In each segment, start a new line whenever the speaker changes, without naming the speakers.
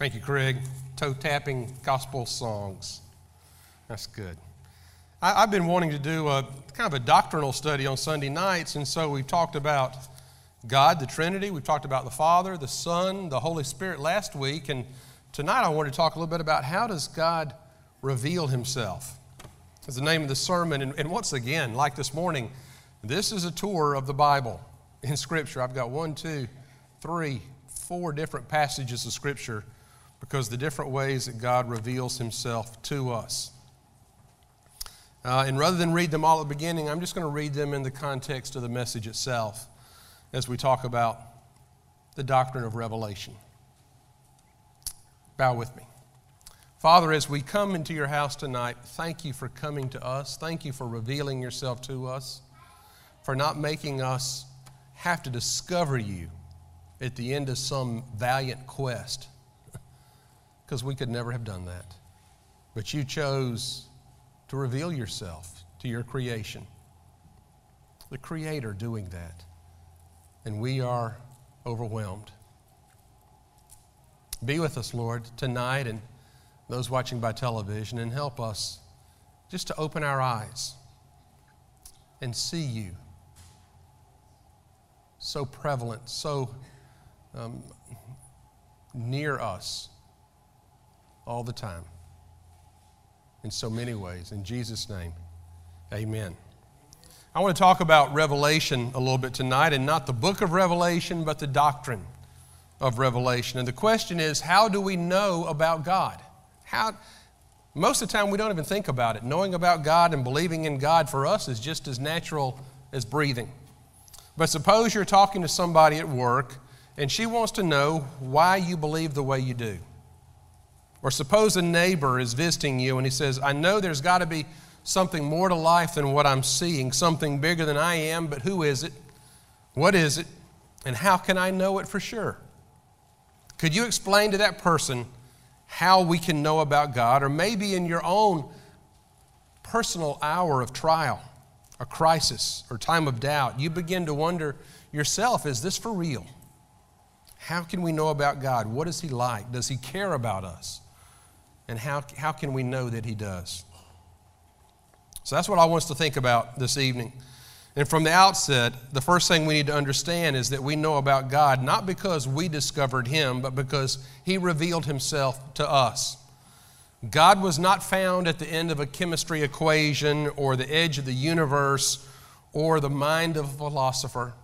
Thank you, Craig. Toe tapping gospel songs. That's good. I, have been wanting to do a kind of a doctrinal study on Sunday nights, and so we've talked about God, the Trinity. We've talked about the Father, the Son, the Holy Spirit last week, and tonight I want to talk a little bit about how does God reveal Himself. Is the name of the sermon, and, and once again, like this morning, this is a tour of the Bible in Scripture. I've got one, two, three, four different passages of Scripture because the different ways that God reveals Himself to us. Uh, and rather than read them all at the beginning, I'm just going to read them in the context of the message itself as we talk about the doctrine of revelation. Bow with me. Father, as we come into your house tonight, thank you for coming to us. Thank you for revealing yourself to us, for not making us have to discover you at the end of some valiant quest because we could never have done that. But you chose to reveal yourself to your creation, the Creator doing that. And we are overwhelmed. Be with us, Lord, tonight and those watching by television, and help us just to open our eyes and see you so prevalent, so um, near us all the time in so many ways. In Jesus' name, amen. I want to talk about Revelation a little bit tonight, and not the book of Revelation, but the doctrine of Revelation. And the question is how do we know about God? How, most of the time, we don't even think about it. Knowing about God and believing in God for us is just as natural as breathing. But suppose you're talking to somebody at work and she wants to know why you believe the way you do. Or suppose a neighbor is visiting you and he says, I know there's got to be something more to life than what I'm seeing, something bigger than I am, but who is it? What is it? And how can I know it for sure? Could you explain to that person how we can know about God? Or maybe in your own personal hour of trial, a crisis, or time of doubt, you begin to wonder yourself is this for real? How can we know about God? What is He like? Does He care about us? And how, how can we know that He does? So that's what I want us to think about this evening. And from the outset, the first thing we need to understand is that we know about God not because we discovered Him, but because He revealed Himself to us. God was not found at the end of a chemistry equation or the edge of the universe or the mind of a philosopher.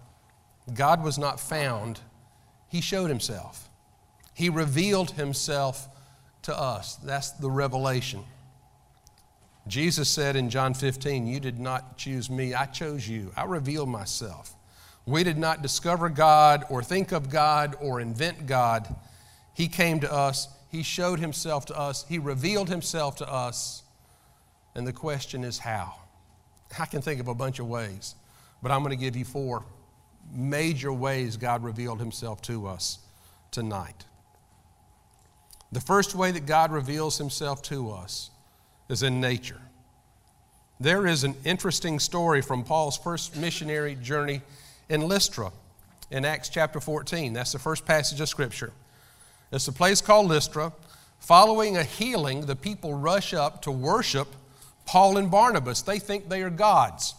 God was not found, He showed Himself. He revealed Himself to us. That's the revelation. Jesus said in John 15, You did not choose me, I chose you. I revealed myself. We did not discover God or think of God or invent God. He came to us, He showed Himself to us, He revealed Himself to us. And the question is how? I can think of a bunch of ways, but I'm going to give you four major ways God revealed Himself to us tonight. The first way that God reveals himself to us is in nature. There is an interesting story from Paul's first missionary journey in Lystra in Acts chapter 14. That's the first passage of Scripture. It's a place called Lystra. Following a healing, the people rush up to worship Paul and Barnabas. They think they are gods.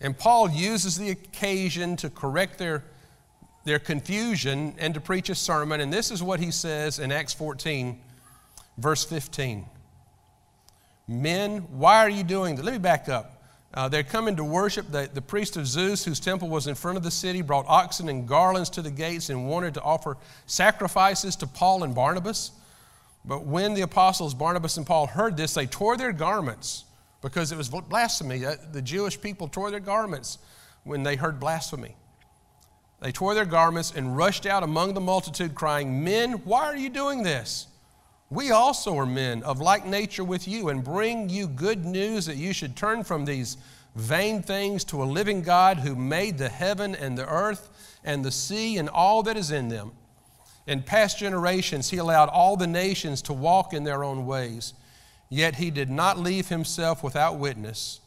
And Paul uses the occasion to correct their their confusion and to preach a sermon. And this is what he says in Acts 14, verse 15. Men, why are you doing that? Let me back up. Uh, they're coming to worship. The, the priest of Zeus, whose temple was in front of the city, brought oxen and garlands to the gates and wanted to offer sacrifices to Paul and Barnabas. But when the apostles Barnabas and Paul heard this, they tore their garments because it was blasphemy. Uh, the Jewish people tore their garments when they heard blasphemy. They tore their garments and rushed out among the multitude, crying, Men, why are you doing this? We also are men of like nature with you, and bring you good news that you should turn from these vain things to a living God who made the heaven and the earth and the sea and all that is in them. In past generations, he allowed all the nations to walk in their own ways, yet he did not leave himself without witness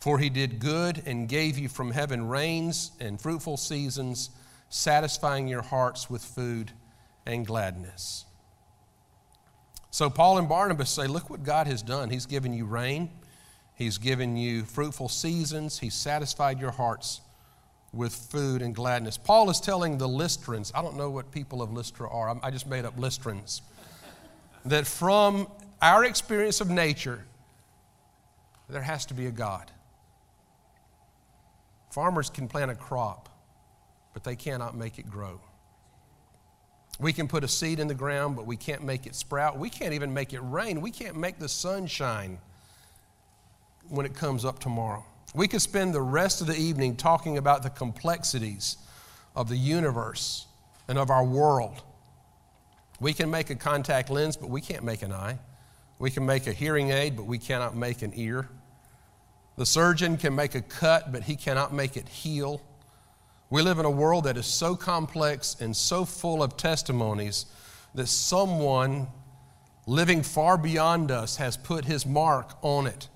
for he did good and gave you from heaven rains and fruitful seasons, satisfying your hearts with food and gladness. So Paul and Barnabas say, Look what God has done. He's given you rain, He's given you fruitful seasons, He's satisfied your hearts with food and gladness. Paul is telling the Lystrans, I don't know what people of Lystra are, I just made up Lystrans, that from our experience of nature, there has to be a God. Farmers can plant a crop, but they cannot make it grow. We can put a seed in the ground, but we can't make it sprout. We can't even make it rain. We can't make the sun shine when it comes up tomorrow. We could spend the rest of the evening talking about the complexities of the universe and of our world. We can make a contact lens, but we can't make an eye. We can make a hearing aid, but we cannot make an ear. The surgeon can make a cut, but he cannot make it heal. We live in a world that is so complex and so full of testimonies that someone living far beyond us has put his mark on it.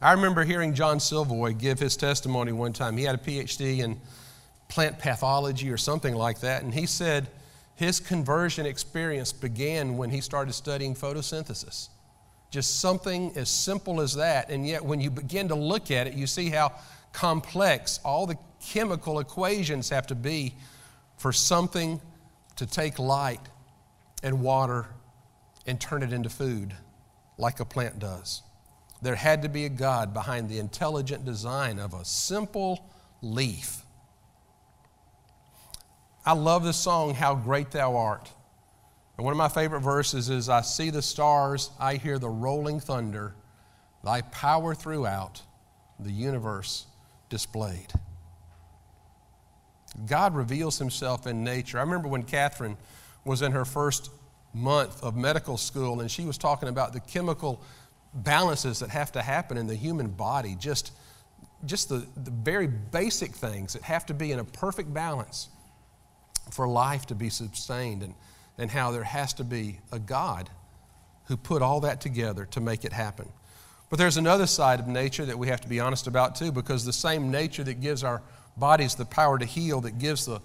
I remember hearing John Silvoy give his testimony one time. He had a PhD in plant pathology or something like that, and he said his conversion experience began when he started studying photosynthesis. Just something as simple as that. And yet, when you begin to look at it, you see how complex all the chemical equations have to be for something to take light and water and turn it into food like a plant does. There had to be a God behind the intelligent design of a simple leaf. I love the song, How Great Thou Art. And one of my favorite verses is I see the stars, I hear the rolling thunder, thy power throughout the universe displayed. God reveals himself in nature. I remember when Catherine was in her first month of medical school and she was talking about the chemical balances that have to happen in the human body, just, just the, the very basic things that have to be in a perfect balance for life to be sustained. And and how there has to be a God who put all that together to make it happen. But there's another side of nature that we have to be honest about too, because the same nature that gives our bodies the power to heal, that gives the,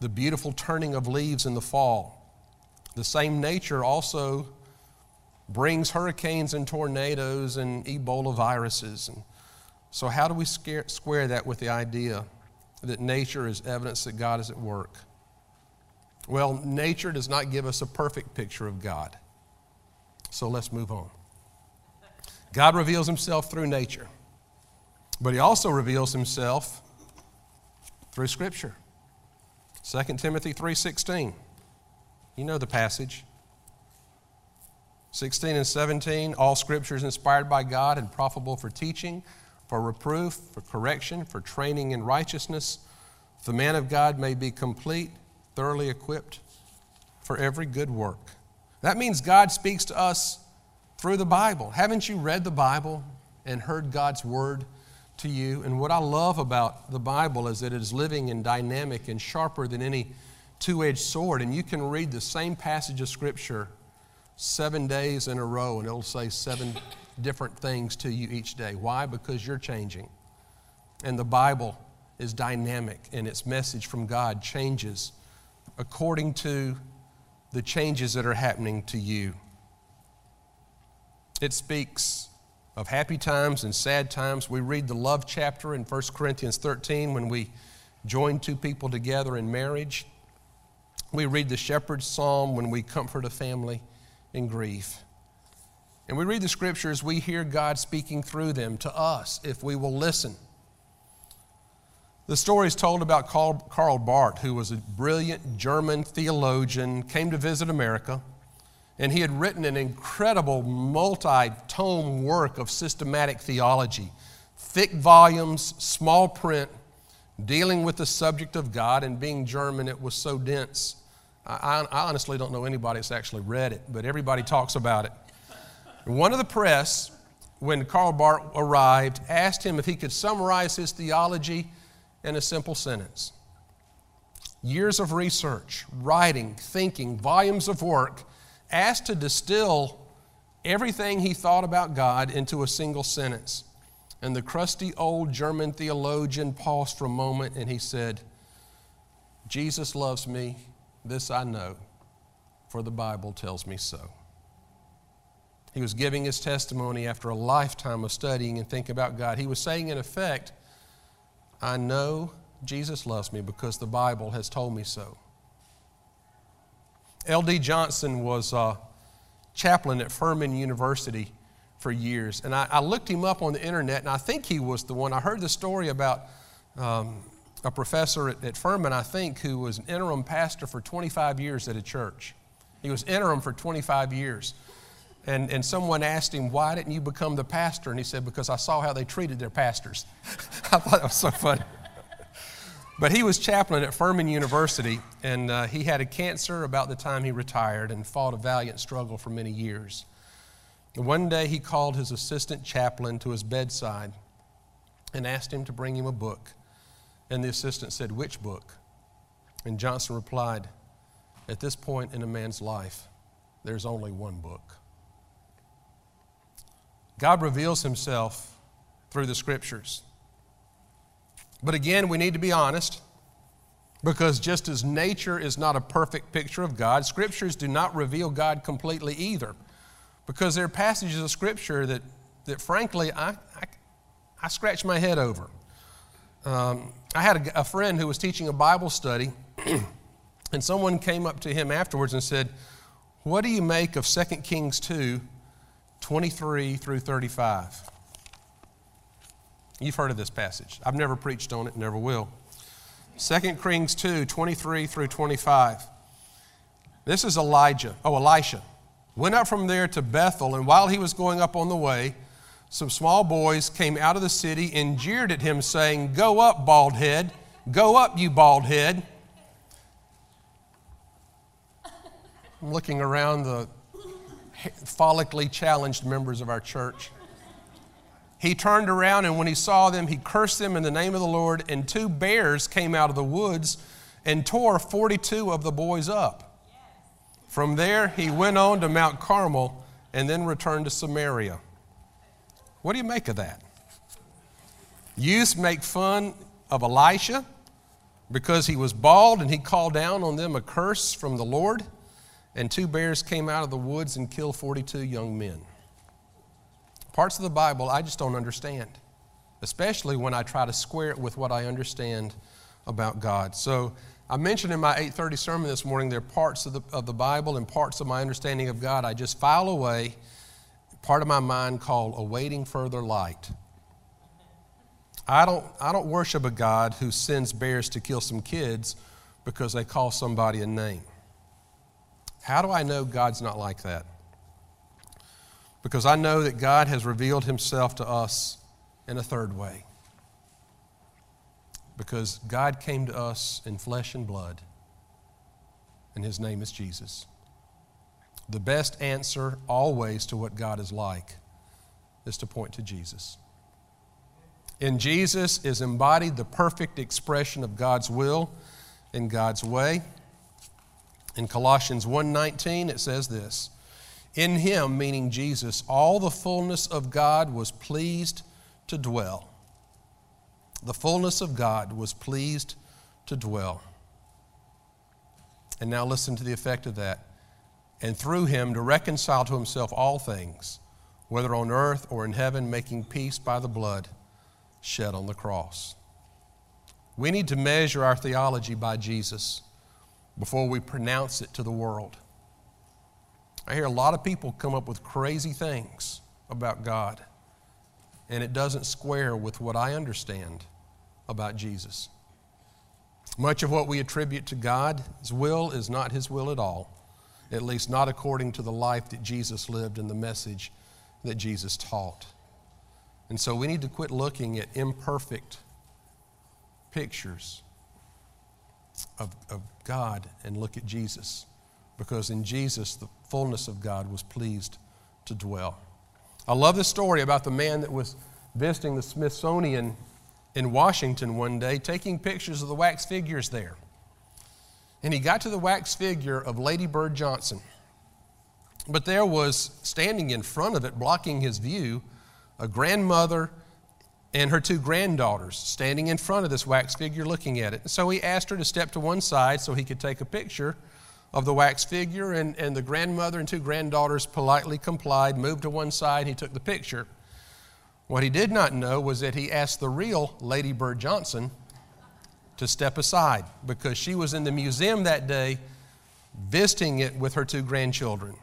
the beautiful turning of leaves in the fall, the same nature also brings hurricanes and tornadoes and Ebola viruses. And so, how do we scare, square that with the idea that nature is evidence that God is at work? Well, nature does not give us a perfect picture of God. So let's move on. God reveals himself through nature, but he also reveals himself through scripture. 2 Timothy 3:16. You know the passage. 16 and 17, all scripture is inspired by God and profitable for teaching, for reproof, for correction, for training in righteousness, the man of God may be complete, thoroughly equipped for every good work. That means God speaks to us through the Bible. Haven't you read the Bible and heard God's word to you? And what I love about the Bible is that it is living and dynamic and sharper than any two edged sword. And you can read the same passage of Scripture seven days in a row, and it'll say seven different things to you each day. Why? Because you're changing. And the Bible is dynamic, and its message from God changes according to the changes that are happening to you. It speaks of happy times and sad times. We read the love chapter in 1 Corinthians 13 when we join two people together in marriage. We read the shepherd's psalm when we comfort a family in grief. And we read the scriptures, we hear God speaking through them to us if we will listen. The story is told about Karl Barth, who was a brilliant German theologian, came to visit America, and he had written an incredible multi tome work of systematic theology. Thick volumes, small print, dealing with the subject of God, and being German, it was so dense. I, I honestly don't know anybody that's actually read it, but everybody talks about it. one of the press, when Karl Barth arrived, asked him if he could summarize his theology in a simple sentence. Years of research, writing, thinking, volumes of work, asked to distill everything he thought about God into a single sentence. And the crusty old German theologian paused for a moment and he said, Jesus loves me, this I know, for the Bible tells me so. He was giving his testimony after a lifetime of studying and thinking about God. He was saying, in effect, I know Jesus loves me because the Bible has told me so. L.D. Johnson was a chaplain at Furman University for years. And I, I, looked him up on the internet, and I think he was the one. I heard the story about um, a professor at, at Furman, I think, who was an interim pastor for 25 years at a church. He was interim for 25 years. And, and someone asked him, Why didn't you become the pastor? And he said, Because I saw how they treated their pastors. I thought that was so funny. But he was chaplain at Furman University, and uh, he had a cancer about the time he retired and fought a valiant struggle for many years. One day he called his assistant chaplain to his bedside and asked him to bring him a book. And the assistant said, Which book? And Johnson replied, At this point in a man's life, there's only one book. God reveals himself through the scriptures. But again, we need to be honest because just as nature is not a perfect picture of God, scriptures do not reveal God completely either. Because there are passages of scripture that, that frankly, I, I, I scratch my head over. Um, I had a, a friend who was teaching a Bible study, and someone came up to him afterwards and said, What do you make of 2 Kings 2 23 through 35? You've heard of this passage. I've never preached on it, never will. 2 Kings 2 23 through 25. This is Elijah, oh, Elisha. Went up from there to Bethel, and while he was going up on the way, some small boys came out of the city and jeered at him, saying, Go up, bald head. Go up, you bald head. I'm looking around the follically challenged members of our church. He turned around, and when he saw them, he cursed them in the name of the Lord. And two bears came out of the woods and tore 42 of the boys up. From there, he went on to Mount Carmel and then returned to Samaria. What do you make of that? Youths make fun of Elisha because he was bald and he called down on them a curse from the Lord. And two bears came out of the woods and killed 42 young men. Parts of the Bible I just don't understand, especially when I try to square it with what I understand about God. So I mentioned in my 8:30 sermon this morning there are parts of the, of the Bible and parts of my understanding of God I just file away, part of my mind called awaiting further light. I don't, I don't worship a God who sends bears to kill some kids because they call somebody a name. How do I know God's not like that? because I know that God has revealed himself to us in a third way. Because God came to us in flesh and blood, and his name is Jesus. The best answer always to what God is like is to point to Jesus. In Jesus is embodied the perfect expression of God's will in God's way. In Colossians 1:19 it says this, in him, meaning Jesus, all the fullness of God was pleased to dwell. The fullness of God was pleased to dwell. And now listen to the effect of that. And through him to reconcile to himself all things, whether on earth or in heaven, making peace by the blood shed on the cross. We need to measure our theology by Jesus before we pronounce it to the world. I hear a lot of people come up with crazy things about God, and it doesn't square with what I understand about Jesus. Much of what we attribute to God's will is not His will at all, at least not according to the life that Jesus lived and the message that Jesus taught. And so we need to quit looking at imperfect pictures of, of God and look at Jesus because in Jesus, the fullness of God was pleased to dwell. I love the story about the man that was visiting the Smithsonian in Washington one day, taking pictures of the wax figures there. And he got to the wax figure of Lady Bird Johnson. But there was standing in front of it, blocking his view, a grandmother and her two granddaughters standing in front of this wax figure looking at it. So he asked her to step to one side so he could take a picture of the wax figure, and, and the grandmother and two granddaughters politely complied, moved to one side, he took the picture. What he did not know was that he asked the real Lady Bird Johnson to step aside because she was in the museum that day visiting it with her two grandchildren.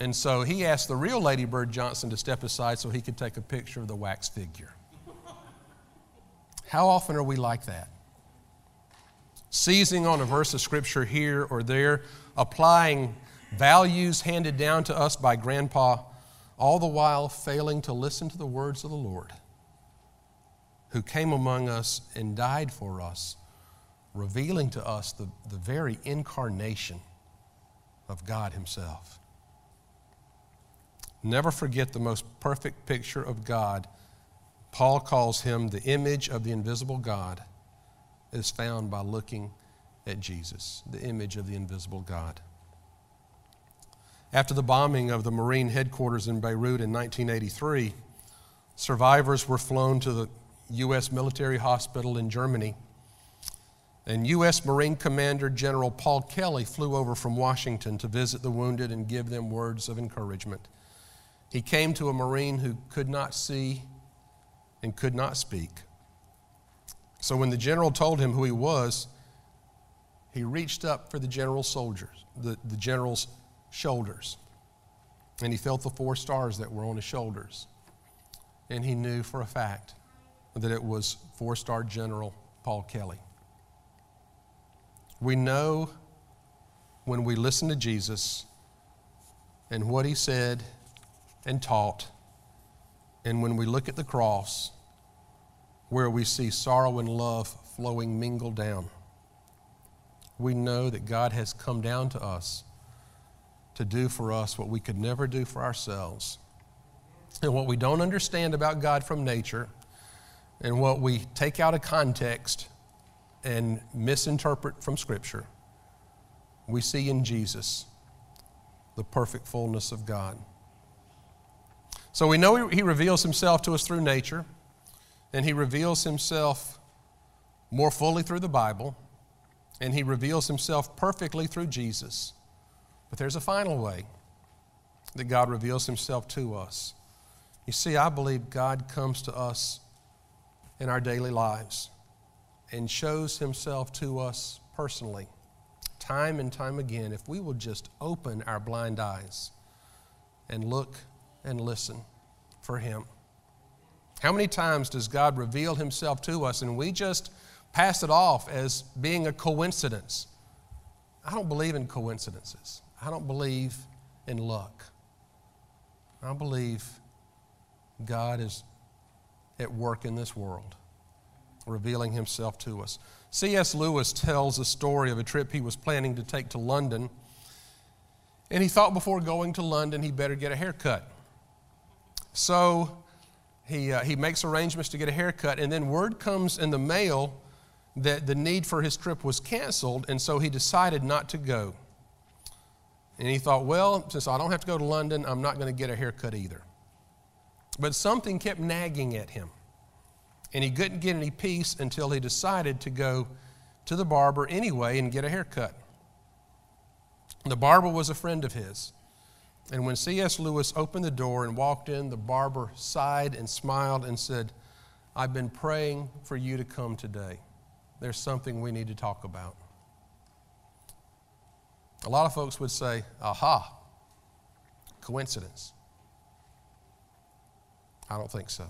And so he asked the real Lady Bird Johnson to step aside so he could take a picture of the wax figure. How often are we like that? Seizing on a verse of scripture here or there, applying values handed down to us by grandpa all the while failing to listen to the words of the Lord, who came among us and died for us, revealing to us the, the very incarnation of God Himself. Never forget the most perfect picture of God. Paul calls him the image of the invisible God, is found by looking at Jesus, the image of the invisible God. After the bombing of the Marine headquarters in Beirut in 1983, survivors were flown to the U.S. military hospital in Germany. And U.S. Marine Commander General Paul Kelley flew over from Washington to visit the wounded and give them words of encouragement. He came to a Marine who could not see and could not speak. So when the general told him who he was, he reached up for the general's soldiers, the, the general's shoulders. And he felt the four stars that were on his shoulders. And he knew for a fact that it was four star General Paul Kelley. We know when we listen to Jesus and what he said and taught, and when we look at the cross, where we see sorrow and love flowing mingled down, we know that God has come down to us to do for us what we could never do for ourselves. And what we don't understand about God from nature, and what we take out of context and misinterpret from Scripture, we see in Jesus the perfect fullness of God. So we know He reveals Himself to us through nature, and He reveals Himself more fully through the Bible, and He reveals Himself perfectly through Jesus. But there's a final way that God reveals himself to us. You see, I believe God comes to us in our daily lives and shows himself to us personally, time and time again, if we will just open our blind eyes and look and listen for him. How many times does God reveal himself to us and we just pass it off as being a coincidence? I don't believe in coincidences. I don't believe in luck. I believe God is at work in this world, revealing himself to us. C.S. Lewis tells a story of a trip he was planning to take to London. And he thought before going to London he better get a haircut. So he, uh, he makes arrangements to get a haircut, and then word comes in the mail that the need for his trip was canceled, and so he decided not to go. And he thought, well, since I don't have to go to London, I'm not going to get a haircut either. But something kept nagging at him. And he couldn't get any peace until he decided to go to the barber anyway and get a haircut. The barber was a friend of his. And when C.S. Lewis opened the door and walked in, the barber sighed and smiled and said, I've been praying for you to come today. There's something we need to talk about. A lot of folks would say, aha, coincidence. I don't think so.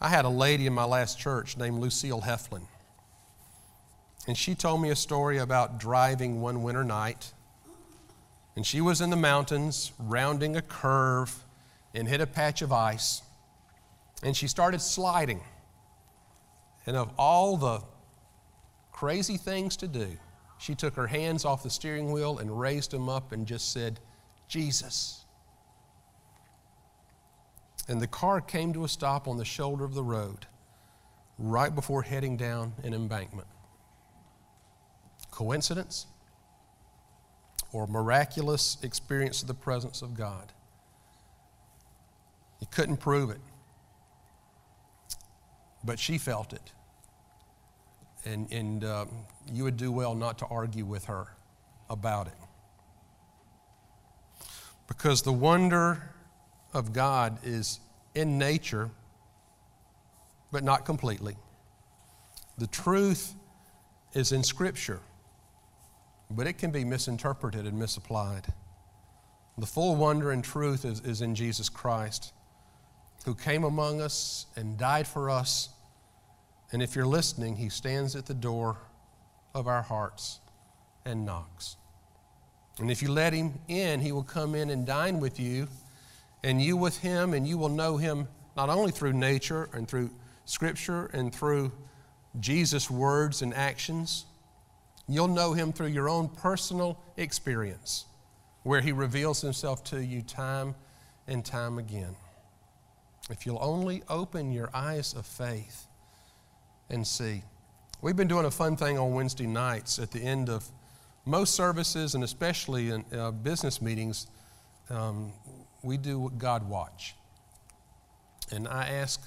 I had a lady in my last church named Lucille Heflin. And she told me a story about driving one winter night. And she was in the mountains, rounding a curve, and hit a patch of ice. And she started sliding. And of all the crazy things to do, she took her hands off the steering wheel and raised them up and just said, Jesus. And the car came to a stop on the shoulder of the road right before heading down an embankment. Coincidence? Or miraculous experience of the presence of God? You couldn't prove it. But she felt it. and, and uh, you would do well not to argue with her about it. Because the wonder of God is in nature, but not completely. The truth is in Scripture, but it can be misinterpreted and misapplied. The full wonder and truth is, is in Jesus Christ, who came among us and died for us. And if you're listening, He stands at the door of our hearts and knocks. And if you let him in, he will come in and dine with you, and you with him, and you will know him not only through nature and through scripture and through Jesus' words and actions, you'll know him through your own personal experience, where he reveals himself to you time and time again. If you'll only open your eyes of faith and see. We've been doing a fun thing on Wednesday nights at the end of most services, and especially in uh, business meetings, um, we do God Watch. And I ask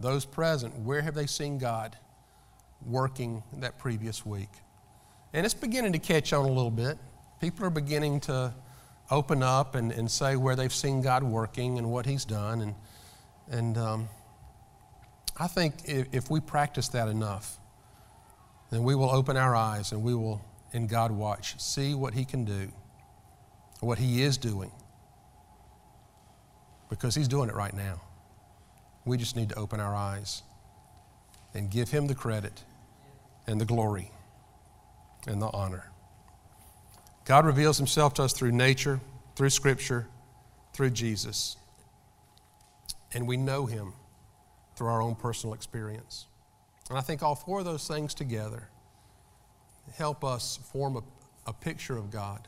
those present, where have they seen God working that previous week? And it's beginning to catch on a little bit. People are beginning to open up and, and say where they've seen God working and what He's done. And, and um, I think if, if we practice that enough, then we will open our eyes and we will in God watch, see what He can do, what He is doing, because He's doing it right now. We just need to open our eyes and give Him the credit and the glory and the honor. God reveals Himself to us through nature, through Scripture, through Jesus. And we know Him through our own personal experience. And I think all four of those things together help us form a, a picture of God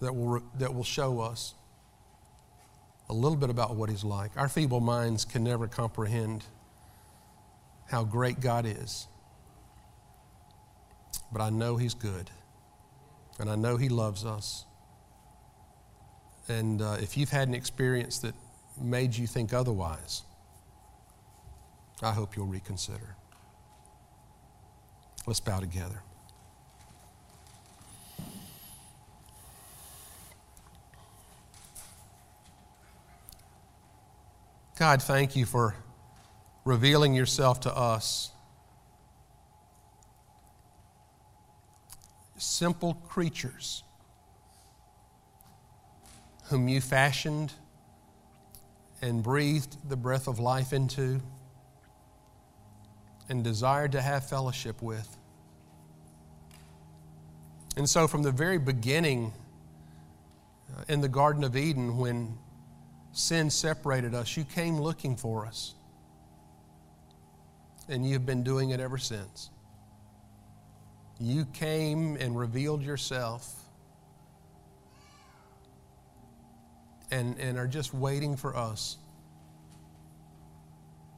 that will, that will show us a little bit about what He's like. Our feeble minds can never comprehend how great God is. But I know He's good, and I know He loves us. And uh, if you've had an experience that made you think otherwise, I hope you'll reconsider. Let's bow together. God, thank you for revealing yourself to us. Simple creatures whom you fashioned and breathed the breath of life into and desired to have fellowship with. And so, from the very beginning uh, in the Garden of Eden, when sin separated us, you came looking for us. And you've been doing it ever since. You came and revealed yourself and, and are just waiting for us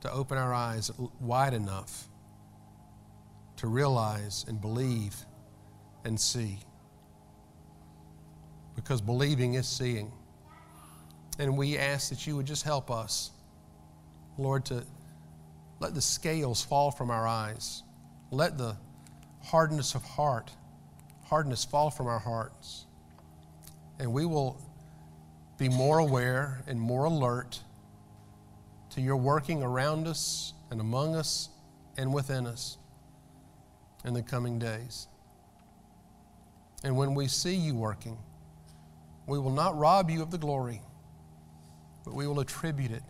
to open our eyes wide enough to realize and believe and see. Because believing is seeing. And we ask that you would just help us, Lord, to let the scales fall from our eyes. Let the hardness of heart, hardness fall from our hearts. And we will be more aware and more alert to your working around us and among us and within us in the coming days. And when we see you working, we will not rob you of the glory, but we will attribute it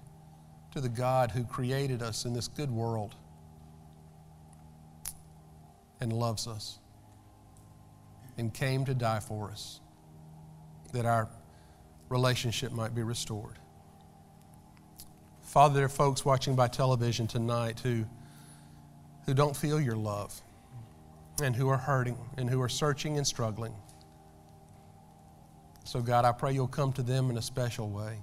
to the God who created us in this good world and loves us and came to die for us that our relationship might be restored. Father, there are folks watching by television tonight who, who don't feel your love and who are hurting and who are searching and struggling. So, God, I pray you'll come to them in a special way.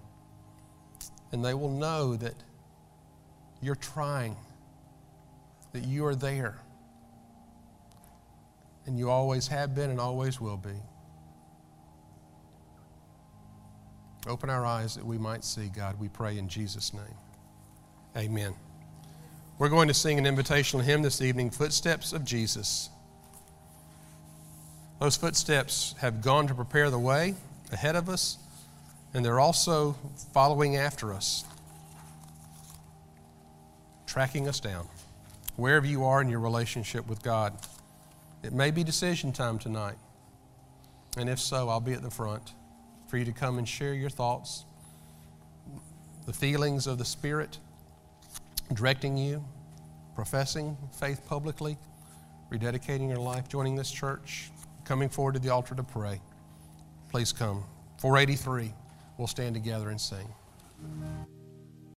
And they will know that you're trying, that you are there. And you always have been and always will be. Open our eyes that we might see, God. We pray in Jesus' name. Amen. We're going to sing an invitational hymn this evening Footsteps of Jesus. Those footsteps have gone to prepare the way ahead of us, and they're also following after us, tracking us down, wherever you are in your relationship with God. It may be decision time tonight. And if so, I'll be at the front for you to come and share your thoughts, the feelings of the Spirit directing you, professing faith publicly, rededicating your life, joining this church, coming forward to the altar to pray. Please come. 483, we'll stand together and sing.